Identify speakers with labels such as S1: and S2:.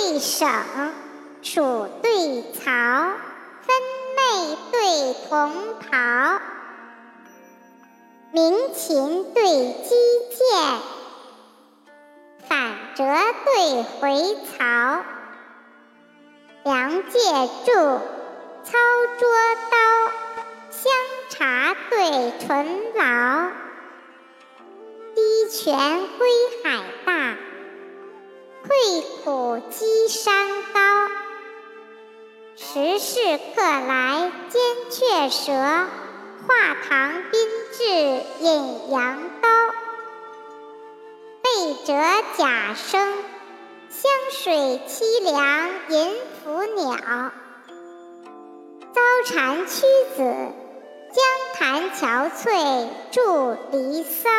S1: 对省，蜀对曹，分妹对同袍，鸣琴对击剑，反折对回槽，梁介柱，操捉刀，香茶对醇醪，滴泉归海大。溃苦积山高，时事客来兼雀舌，画堂宾至引羊羔。背折甲声，湘水凄凉吟腐鸟。遭蝉屈子，江潭憔悴著离骚。